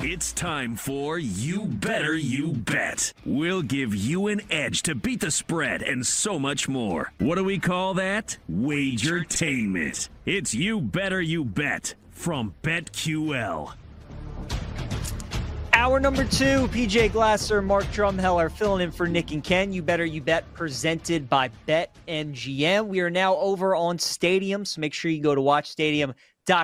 It's time for You Better You Bet. We'll give you an edge to beat the spread and so much more. What do we call that? Wagertainment. It's You Better You Bet from BetQL. Hour number two, PJ Glasser, Mark Drumheller are filling in for Nick and Ken. You better you bet, presented by BetMGM. We are now over on Stadium, so make sure you go to Watch Stadium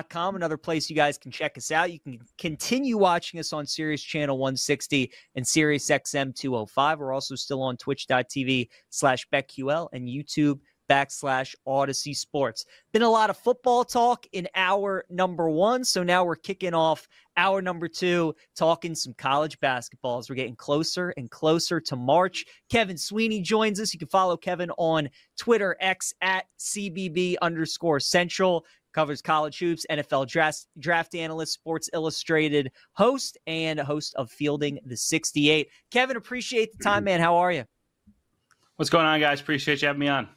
com, another place you guys can check us out. You can continue watching us on Sirius Channel 160 and Sirius XM 205. We're also still on twitch.tv slash BetQL and YouTube backslash Audacy Sports. Been a lot of football talk in hour number one. So now we're kicking off hour number two, talking some college basketball as we're getting closer and closer to March. Kevin Sweeney joins us. You can follow Kevin on Twitter, X at CBB underscore central covers college hoops, NFL draft, draft analyst, Sports Illustrated host, and host of Fielding the 68. Kevin, appreciate the time, man. How are you? What's going on, guys? Appreciate you having me on.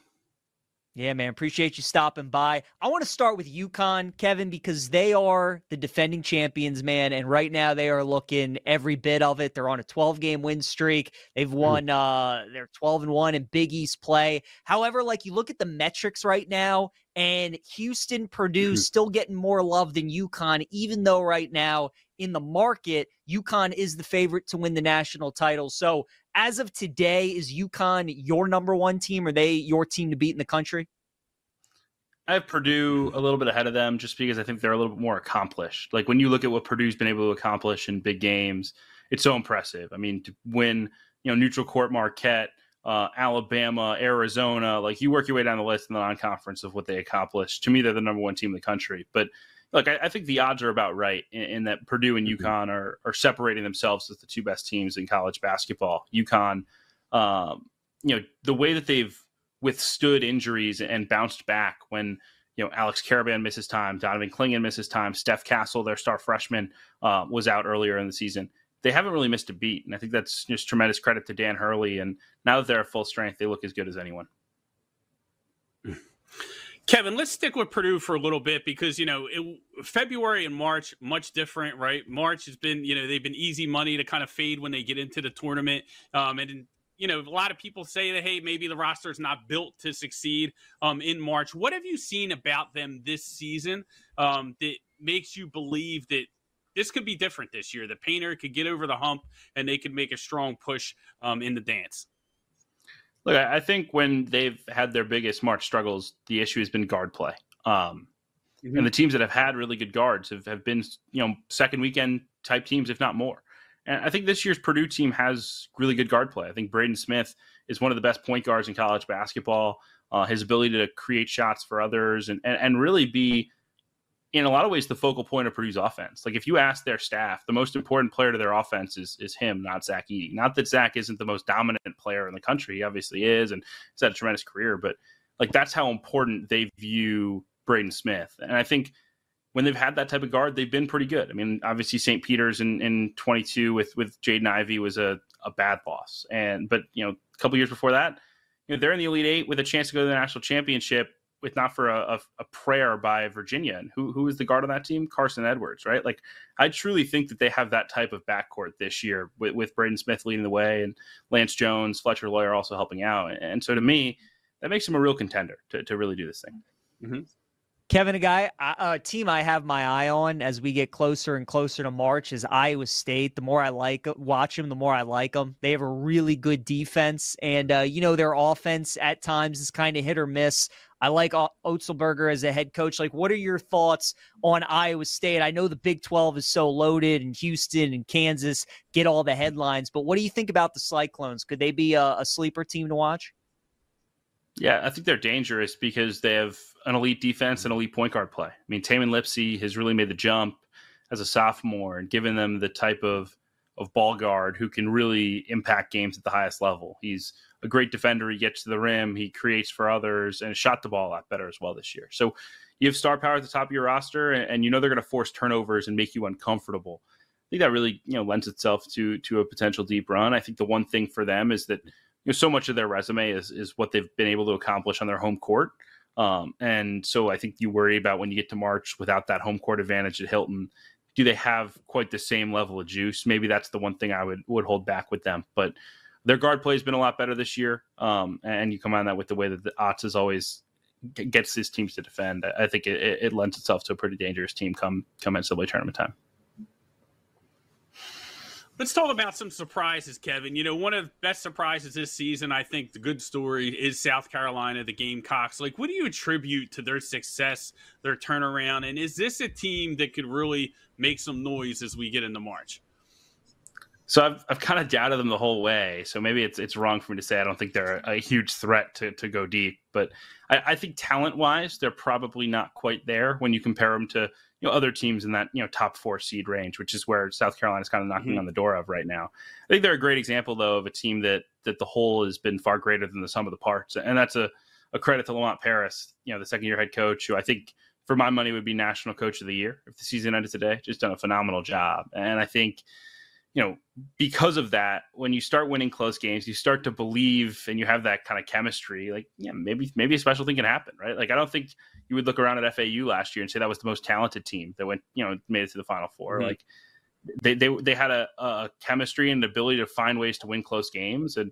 Yeah, man. Appreciate you stopping by. I want to start with UConn, Kevin, because they are the defending champions, man. And right now they are looking every bit of it. They're on a 12 game win streak. They've won, uh, they're 12 and 1 in Big East play. However, like you look at the metrics right now, and Houston, Purdue mm-hmm. still getting more love than UConn, even though right now in the market, UConn is the favorite to win the national title. So, as of today, is UConn your number one team? Are they your team to beat in the country? I have Purdue a little bit ahead of them just because I think they're a little bit more accomplished. Like when you look at what Purdue's been able to accomplish in big games, it's so impressive. I mean, to win, you know, neutral court Marquette, uh, Alabama, Arizona. Like you work your way down the list in the non-conference of what they accomplished. To me, they're the number one team in the country. But look, I, I think the odds are about right in, in that Purdue and mm-hmm. UConn are are separating themselves as the two best teams in college basketball. UConn, um, you know, the way that they've withstood injuries and bounced back when you know Alex Karaban misses time, Donovan Clingan misses time, Steph Castle, their star freshman, uh, was out earlier in the season they haven't really missed a beat. And I think that's just tremendous credit to Dan Hurley. And now that they're at full strength, they look as good as anyone. Kevin, let's stick with Purdue for a little bit because you know it, February and March much different, right? March has been you know they've been easy money to kind of fade when they get into the tournament, um, and you know a lot of people say that hey maybe the roster is not built to succeed um, in March. What have you seen about them this season um, that makes you believe that this could be different this year. The painter could get over the hump and they could make a strong push um, in the dance. Look, I think when they've had their biggest March struggles, the issue has been guard play. Um, mm-hmm. And the teams that have had really good guards have, have been, you know, second weekend type teams, if not more. And I think this year's Purdue team has really good guard play. I think Braden Smith is one of the best point guards in college basketball. Uh, his ability to create shots for others and, and, and really be in a lot of ways the focal point of Purdue's offense. Like if you ask their staff, the most important player to their offense is is him, not Zach Edey. Not that Zach isn't the most dominant player in the country, he obviously is, and he's had a tremendous career, but like that's how important they view Braden Smith. And I think when they've had that type of guard, they've been pretty good. I mean, obviously St. Peter's in, in 22 with with Jaden Ivey was a, a bad loss. And but you know, a couple years before that, you know, they're in the Elite Eight with a chance to go to the national championship if not for a, a, a, prayer by Virginia. And who who is the guard on that team? Carson Edwards, right? Like I truly think that they have that type of backcourt this year with, with Braden Smith leading the way and Lance Jones, Fletcher Loyer also helping out. And, and so to me, that makes him a real contender to, to really do this thing. Mm-hmm. Kevin, a guy, a team I have my eye on as we get closer and closer to March is Iowa State. The more I like watch them, the more I like them. They have a really good defense, and uh, you know their offense at times is kind of hit or miss. I like Otzelberger as a head coach. Like, what are your thoughts on Iowa State? I know the Big 12 is so loaded, and Houston and Kansas get all the headlines, but what do you think about the Cyclones? Could they be a, a sleeper team to watch? Yeah, I think they're dangerous because they have an elite defense and elite point guard play. I mean, Tamin Lipsey has really made the jump as a sophomore and given them the type of of ball guard who can really impact games at the highest level. He's a great defender. He gets to the rim, he creates for others, and shot the ball a lot better as well this year. So you have star power at the top of your roster, and, and you know they're going to force turnovers and make you uncomfortable. I think that really you know lends itself to to a potential deep run. I think the one thing for them is that you know so much of their resume is is what they've been able to accomplish on their home court. Um, and so I think you worry about when you get to March without that home court advantage at Hilton. Do they have quite the same level of juice? Maybe that's the one thing I would would hold back with them. But their guard play has been a lot better this year. Um, and you combine that with the way that the Otz is always gets his teams to defend. I think it, it lends itself to a pretty dangerous team come come NCAA tournament time. Let's talk about some surprises, Kevin. You know, one of the best surprises this season, I think the good story is South Carolina, the Gamecocks. Like, what do you attribute to their success, their turnaround? And is this a team that could really make some noise as we get into March? So I've, I've kind of doubted them the whole way. So maybe it's it's wrong for me to say I don't think they're a, huge threat to, to go deep. But I, I think talent wise, they're probably not quite there when you compare them to you know other teams in that you know top four seed range, which is where South Carolina is kind of knocking mm-hmm. on the door of right now. I think they're a great example though of a team that that the whole has been far greater than the sum of the parts, and that's a, a credit to Lamont Paris, you know, the second year head coach, who I think for my money would be national coach of the year if the season ended today. Just done a phenomenal job, and I think you know, because of that, when you start winning close games, you start to believe and you have that kind of chemistry. Like, yeah, maybe maybe a special thing can happen, right? Like, I don't think you would look around at FAU last year and say that was the most talented team that went, you know, made it to the Final 4 mm-hmm. Like, they they they had a, a chemistry and an ability to find ways to win close games. And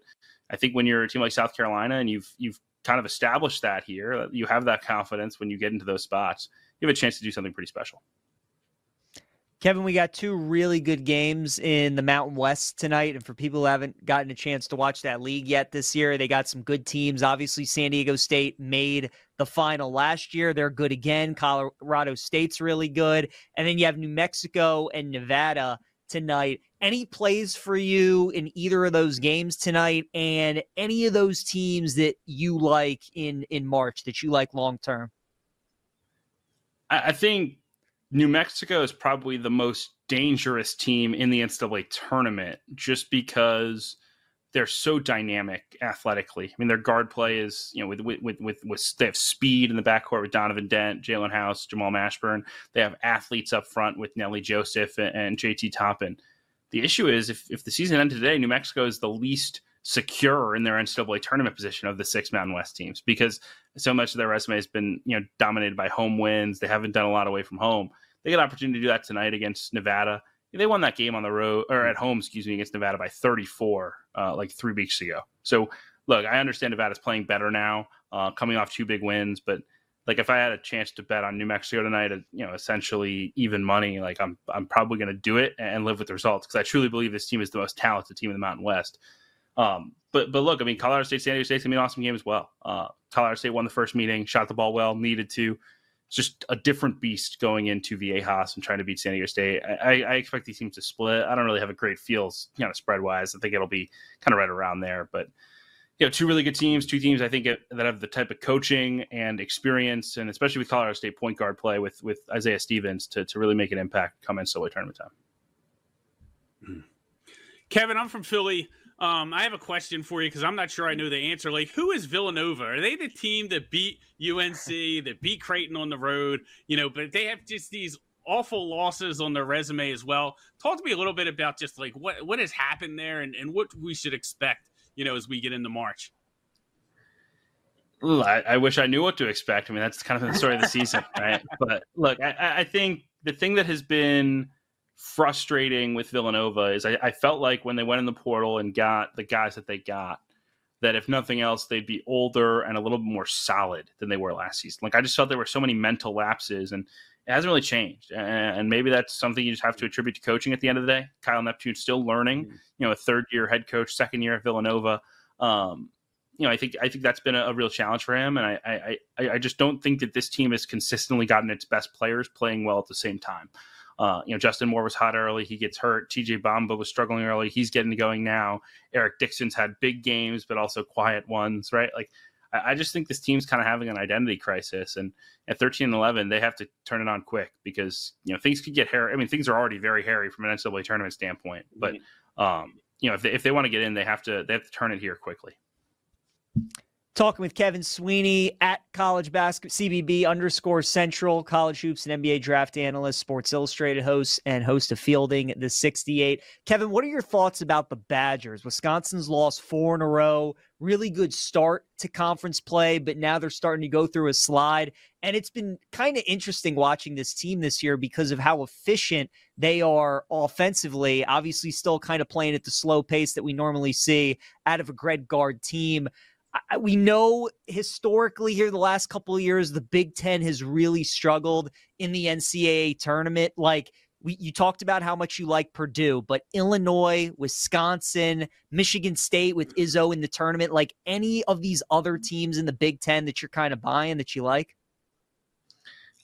I think when you're a team like South Carolina and you've you've kind of established that here, you have that confidence when you get into those spots, you have a chance to do something pretty special. Kevin, we got two really good games in the Mountain West tonight. And for people who haven't gotten a chance to watch that league yet this year, they got some good teams. Obviously, San Diego State made the final last year. They're good again. Colorado State's really good. And then you have New Mexico and Nevada tonight. Any plays for you in either of those games tonight and any of those teams that you like in in March that you like long term? I think New Mexico is probably the most dangerous team in the NCAA tournament just because they're so dynamic athletically. I mean, their guard play is, you know, with with with, with they have speed in the backcourt with Donovan Dent, Jaelen House, Jamal Mashburn. They have athletes up front with Nelly Joseph and, and JT Toppin. The issue is if if the season ended today, New Mexico is the least secure in their NCAA tournament position of the six Mountain West teams because so much of their resume has been you know dominated by home wins. They haven't done a lot away from home. They get an opportunity to do that tonight against Nevada. They won that game on the road or at home, excuse me, against Nevada by 34 uh, like three weeks ago. So look, I understand Nevada's playing better now, uh, coming off two big wins, but like if I had a chance to bet on New Mexico tonight, you know, essentially even money, like I'm I'm probably going to do it and live with the results because I truly believe this team is the most talented team in the Mountain West. Um, but but look, I mean, Colorado State, San Diego State's gonna be an awesome game as well. Uh, Colorado State won the first meeting, shot the ball well, needed to. It's just a different beast going into Viejas and trying to beat San Diego State. I, I expect these teams to split. I don't really have a great feels, kind of spread wise. I think it'll be kind of right around there. But you know, two really good teams, two teams I think that have the type of coaching and experience, and especially with Colorado State point guard play with with Isaiah Stevens to to really make an impact come in NCAA tournament time. Hmm. Kevin, I'm from Philly. Um, I have a question for you because I'm not sure I know the answer. Like, who is Villanova? Are they the team that beat UNC, that beat Creighton on the road? You know, but they have just these awful losses on their resume as well. Talk to me a little bit about just like what what has happened there and, and what we should expect, you know, as we get into March. I, I, wish I knew what to expect. I mean, that's kind of the story of the season, right? But look, I, I think the thing that has been frustrating with Villanova is I, I, felt like when they went in the portal and got the guys that they got, that if nothing else, they'd be older and a little bit more solid than they were last season. Like I just felt there were so many mental lapses and it hasn't really changed. And maybe that's something you just have to attribute to coaching at the end of the day. Kyle Neptune's still learning, mm-hmm. you know, a third year head coach, second year at Villanova. Um, you know, I think I think that's been a, a real challenge for him, and I, I I just don't think that this team has consistently gotten its best players playing well at the same time. Uh, you know, Justin Moore was hot early. He gets hurt. TJ Bamba was struggling early. He's getting going now. Eric Dixon's had big games, but also quiet ones, right? Like, I, I just think this team's kind of having an identity crisis. And at 13 and 11, they have to turn it on quick because, you know, things could get hairy. I mean, things are already very hairy from an NCAA tournament standpoint. But, um, you know, if they, if they want to get in, they have to, they have to turn it here quickly. Talking with Kevin Sweeney at college basketball CBB underscore central college hoops and NBA draft analyst, Sports Illustrated host, and host of Fielding the 68. Kevin, what are your thoughts about the Badgers? Wisconsin's lost four in a row. Really good start to conference play, but now they're starting to go through a slide. And it's been kind of interesting watching this team this year because of how efficient they are offensively. Obviously, still kind of playing at the slow pace that we normally see out of a Greg Gard team we know historically here the last couple of years the Big Ten has really struggled in the NCAA tournament. Like we, you talked about how much you like Purdue, but Illinois, Wisconsin, Michigan State with Izzo in the tournament, like any of these other teams in the Big Ten that you're kind of buying that you like.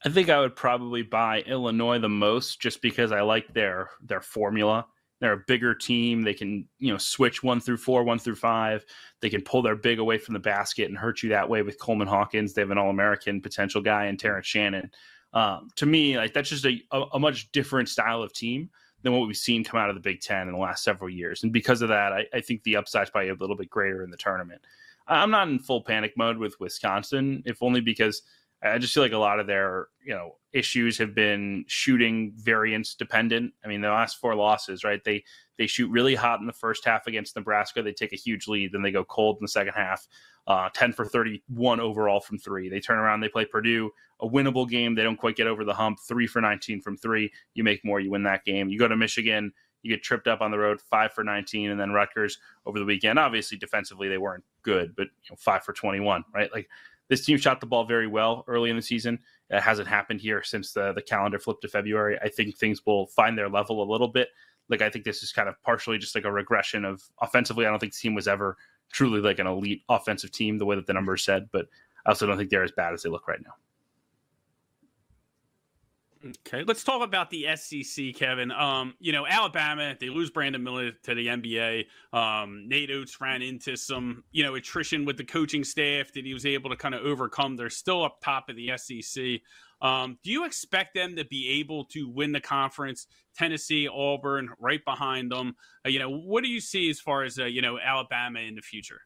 I think I would probably buy Illinois the most just because I like their their formula. They're a bigger team. They can, you know, switch one through four, one through five. They can pull their big away from the basket and hurt you that way with Coleman Hawkins. They have an All American potential guy and Terrence Shannon. Um, to me, like that's just a, a, a, much different style of team than what we've seen come out of the Big Ten in the last several years. And because of that, I, I think the upside's probably a little bit greater in the tournament. I'm not in full panic mode with Wisconsin, if only because I just feel like a lot of their, you know, issues have been shooting variance dependent. I mean, the last four losses, right? They they shoot really hot in the first half against Nebraska. They take a huge lead, then they go cold in the second half. Uh, 10 for 31 overall from three. They turn around, they play Purdue, a winnable game. They don't quite get over the hump. Three for 19 from three. You make more, you win that game. You go to Michigan, you get tripped up on the road, five for 19, and then Rutgers over the weekend. Obviously, defensively, they weren't good, but you know, five for 21, right? Like this team shot the ball very well early in the season. It hasn't happened here since the, the calendar flipped to February. I think things will find their level a little bit. Like I think this is kind of partially just like a regression of offensively. I don't think the team was ever truly like an elite offensive team the way that the numbers said, but I also don't think they're as bad as they look right now. Okay, let's talk about the SEC, Kevin. Um, you know, Alabama, they lose Brandon Miller to the NBA. Um, Nate Oats ran into some, you know, attrition with the coaching staff that he was able to kind of overcome. They're still up top of the SEC. Um, do you expect them to be able to win the conference? Tennessee, Auburn, right behind them. Uh, you know, what do you see as far as uh, you know Alabama in the future?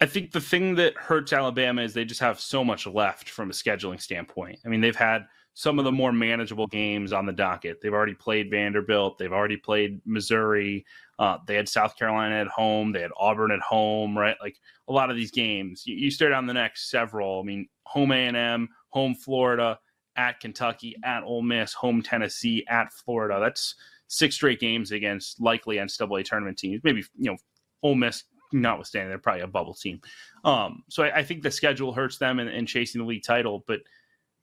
I think the thing that hurts Alabama is they just have so much left from a scheduling standpoint. I mean, they've had some of the more manageable games on the docket. They've already played Vanderbilt. They've already played Missouri. Uh, they had South Carolina at home. They had Auburn at home. Right, like a lot of these games. You, you stare down the next several. I mean, home A and M, home Florida, at Kentucky, at Ole Miss, home Tennessee, at Florida. That's six straight games against likely NCAA tournament teams. Maybe you know Ole Miss notwithstanding, they're probably a bubble team. Um, so I, I, think the schedule hurts them in, in, chasing the league title, but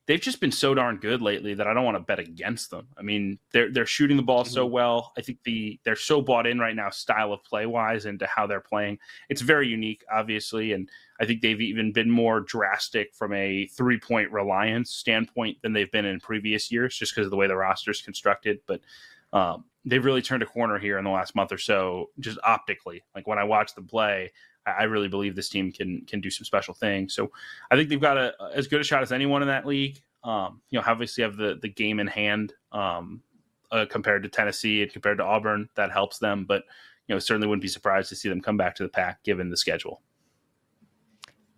they've just been so darn good lately that I don't want to bet against them. I mean, they're they're shooting the ball mm-hmm. so well. I think the they're so bought in right now, style of play wise, into how they're playing. It's very unique, obviously, and I think they've even been more drastic from a three point reliance standpoint than they've been in previous years, just because of the way the roster is constructed. But um, they've really turned a corner here in the last month or so, just optically. Like when I watch them play, I really believe this team can can do some special things. So I think they've got a, as good a shot as anyone in that league. Um, you know, obviously have the the game in hand um, uh, compared to Tennessee and compared to Auburn. That helps them, but you know, certainly wouldn't be surprised to see them come back to the pack given the schedule.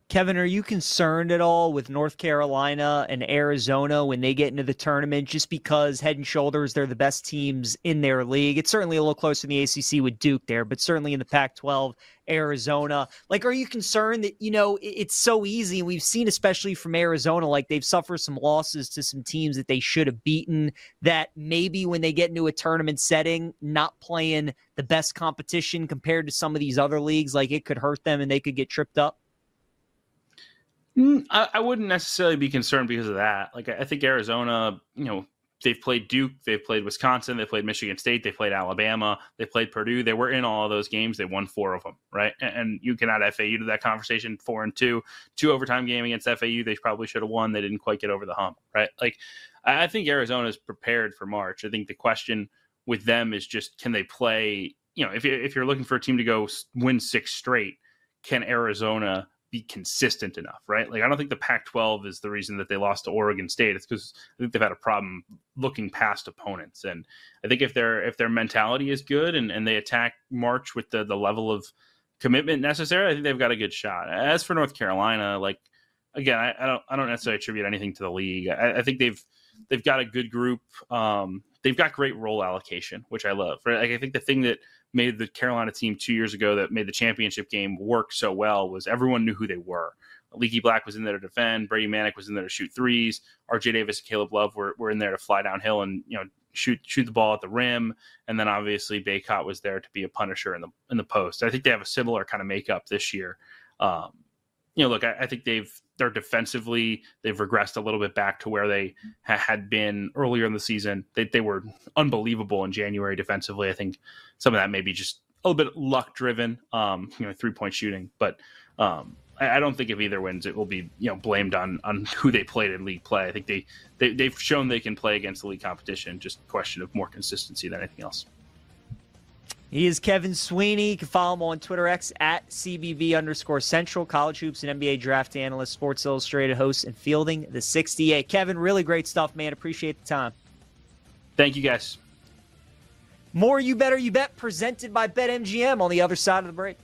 Kevin, are you concerned at all with North Carolina and Arizona when they get into the tournament just because head and shoulders they're the best teams in their league? It's certainly a little closer in the ACC with Duke there, but certainly in the Pac 12, Arizona. Like, are you concerned that, you know, it's so easy? And we've seen, especially from Arizona, like they've suffered some losses to some teams that they should have beaten, that maybe when they get into a tournament setting, not playing the best competition compared to some of these other leagues, like it could hurt them and they could get tripped up? Mm, I, I, wouldn't necessarily be concerned because of that. Like I think Arizona, you know, they've played Duke, they've played Wisconsin, they played Michigan State, they played Alabama, they played Purdue. They were in all of those games. They won four of them, right? And, and you can add FAU to that conversation, four and two, two overtime game against FAU. They probably should have won. They didn't quite get over the hump, right? Like I, I think Arizona is prepared for March. I think the question with them is just can they play? You know, if if you're looking for a team to go win six straight, can Arizona? Be consistent enough, right? Like I don't think the Pac-12 is the reason that they lost to Oregon State. It's because I think they've had a problem looking past opponents, and I think if their if their mentality is good and, and they attack March with the the level of commitment necessary, I think they've got a good shot. As for North Carolina, like again, I, I don't I don't necessarily attribute anything to the league. I, I think they've they've got a good group. Um, they've got great role allocation, which I love. Right? Like I think the thing that made the Carolina team two years ago that made the championship game work so well was everyone knew who they were. Leaky Black was in there to defend. Brady Manek was in there to shoot threes. R.J. Davis and Caleb Love were, were in there to fly downhill and you know shoot shoot the ball at the rim. And then obviously Bacot was there to be a punisher in the in the post. I think they have a similar kind of makeup this year. Um, you know, look, I, I, think they've they're defensively they've regressed a little bit back to where they ha- had been earlier in the season. They they were unbelievable in January defensively. I think some of that may be just a little bit luck driven, um, you know, three point shooting. But um, I, I, don't think if either wins, it will be you know blamed on on who they played in league play. I think they, they they've shown they can play against the league competition. Just a question of more consistency than anything else. He is Kevin Sweeney. You can follow him on Twitter X at CBB underscore Central, college hoops and NBA draft analyst, Sports Illustrated host, and fielding the 68. Kevin, really great stuff, man. Appreciate the time. Thank you, guys. More You Better You Bet presented by BetMGM on the other side of the break.